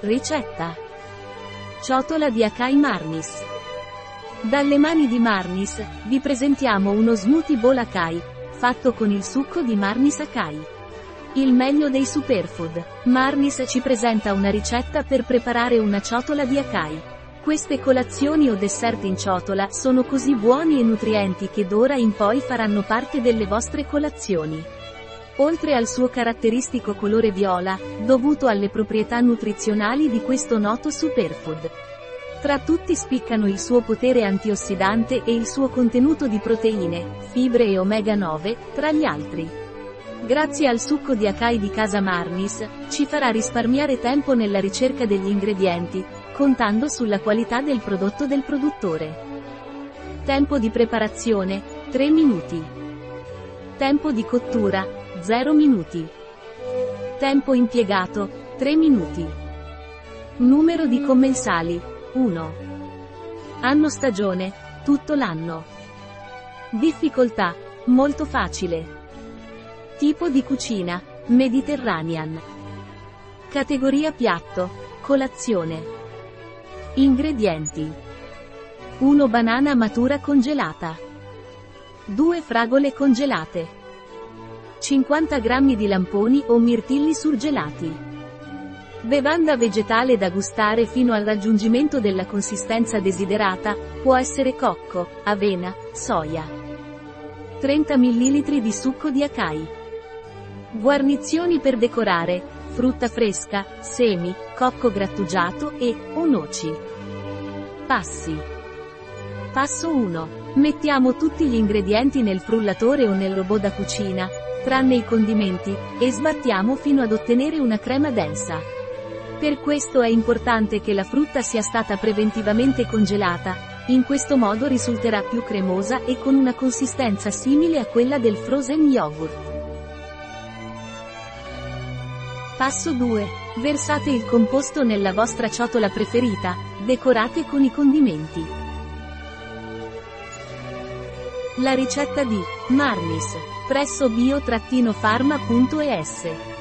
Ricetta. Ciotola di Akai Marnis. Dalle mani di Marnis, vi presentiamo uno smoothie bowl Akai, fatto con il succo di Marnis Akai. Il meglio dei superfood. Marnis ci presenta una ricetta per preparare una ciotola di Akai. Queste colazioni o dessert in ciotola sono così buoni e nutrienti che d'ora in poi faranno parte delle vostre colazioni. Oltre al suo caratteristico colore viola, dovuto alle proprietà nutrizionali di questo noto superfood. Tra tutti spiccano il suo potere antiossidante e il suo contenuto di proteine, fibre e omega 9, tra gli altri. Grazie al succo di Akai di casa Marnis, ci farà risparmiare tempo nella ricerca degli ingredienti, contando sulla qualità del prodotto del produttore. Tempo di preparazione, 3 minuti. Tempo di cottura, 0 minuti. Tempo impiegato, 3 minuti. Numero di commensali, 1. Anno stagione, tutto l'anno. Difficoltà, molto facile. Tipo di cucina, Mediterranean. Categoria piatto, colazione. Ingredienti. 1 banana matura congelata. 2 fragole congelate. 50 g di lamponi o mirtilli surgelati. Bevanda vegetale da gustare fino al raggiungimento della consistenza desiderata, può essere cocco, avena, soia. 30 ml di succo di acai. Guarnizioni per decorare, frutta fresca, semi, cocco grattugiato e, o noci. Passi. Passo 1. Mettiamo tutti gli ingredienti nel frullatore o nel robot da cucina, tranne i condimenti, e sbattiamo fino ad ottenere una crema densa. Per questo è importante che la frutta sia stata preventivamente congelata, in questo modo risulterà più cremosa e con una consistenza simile a quella del frozen yogurt. Passo 2. Versate il composto nella vostra ciotola preferita, decorate con i condimenti. La ricetta di Marnis presso bio-pharma.es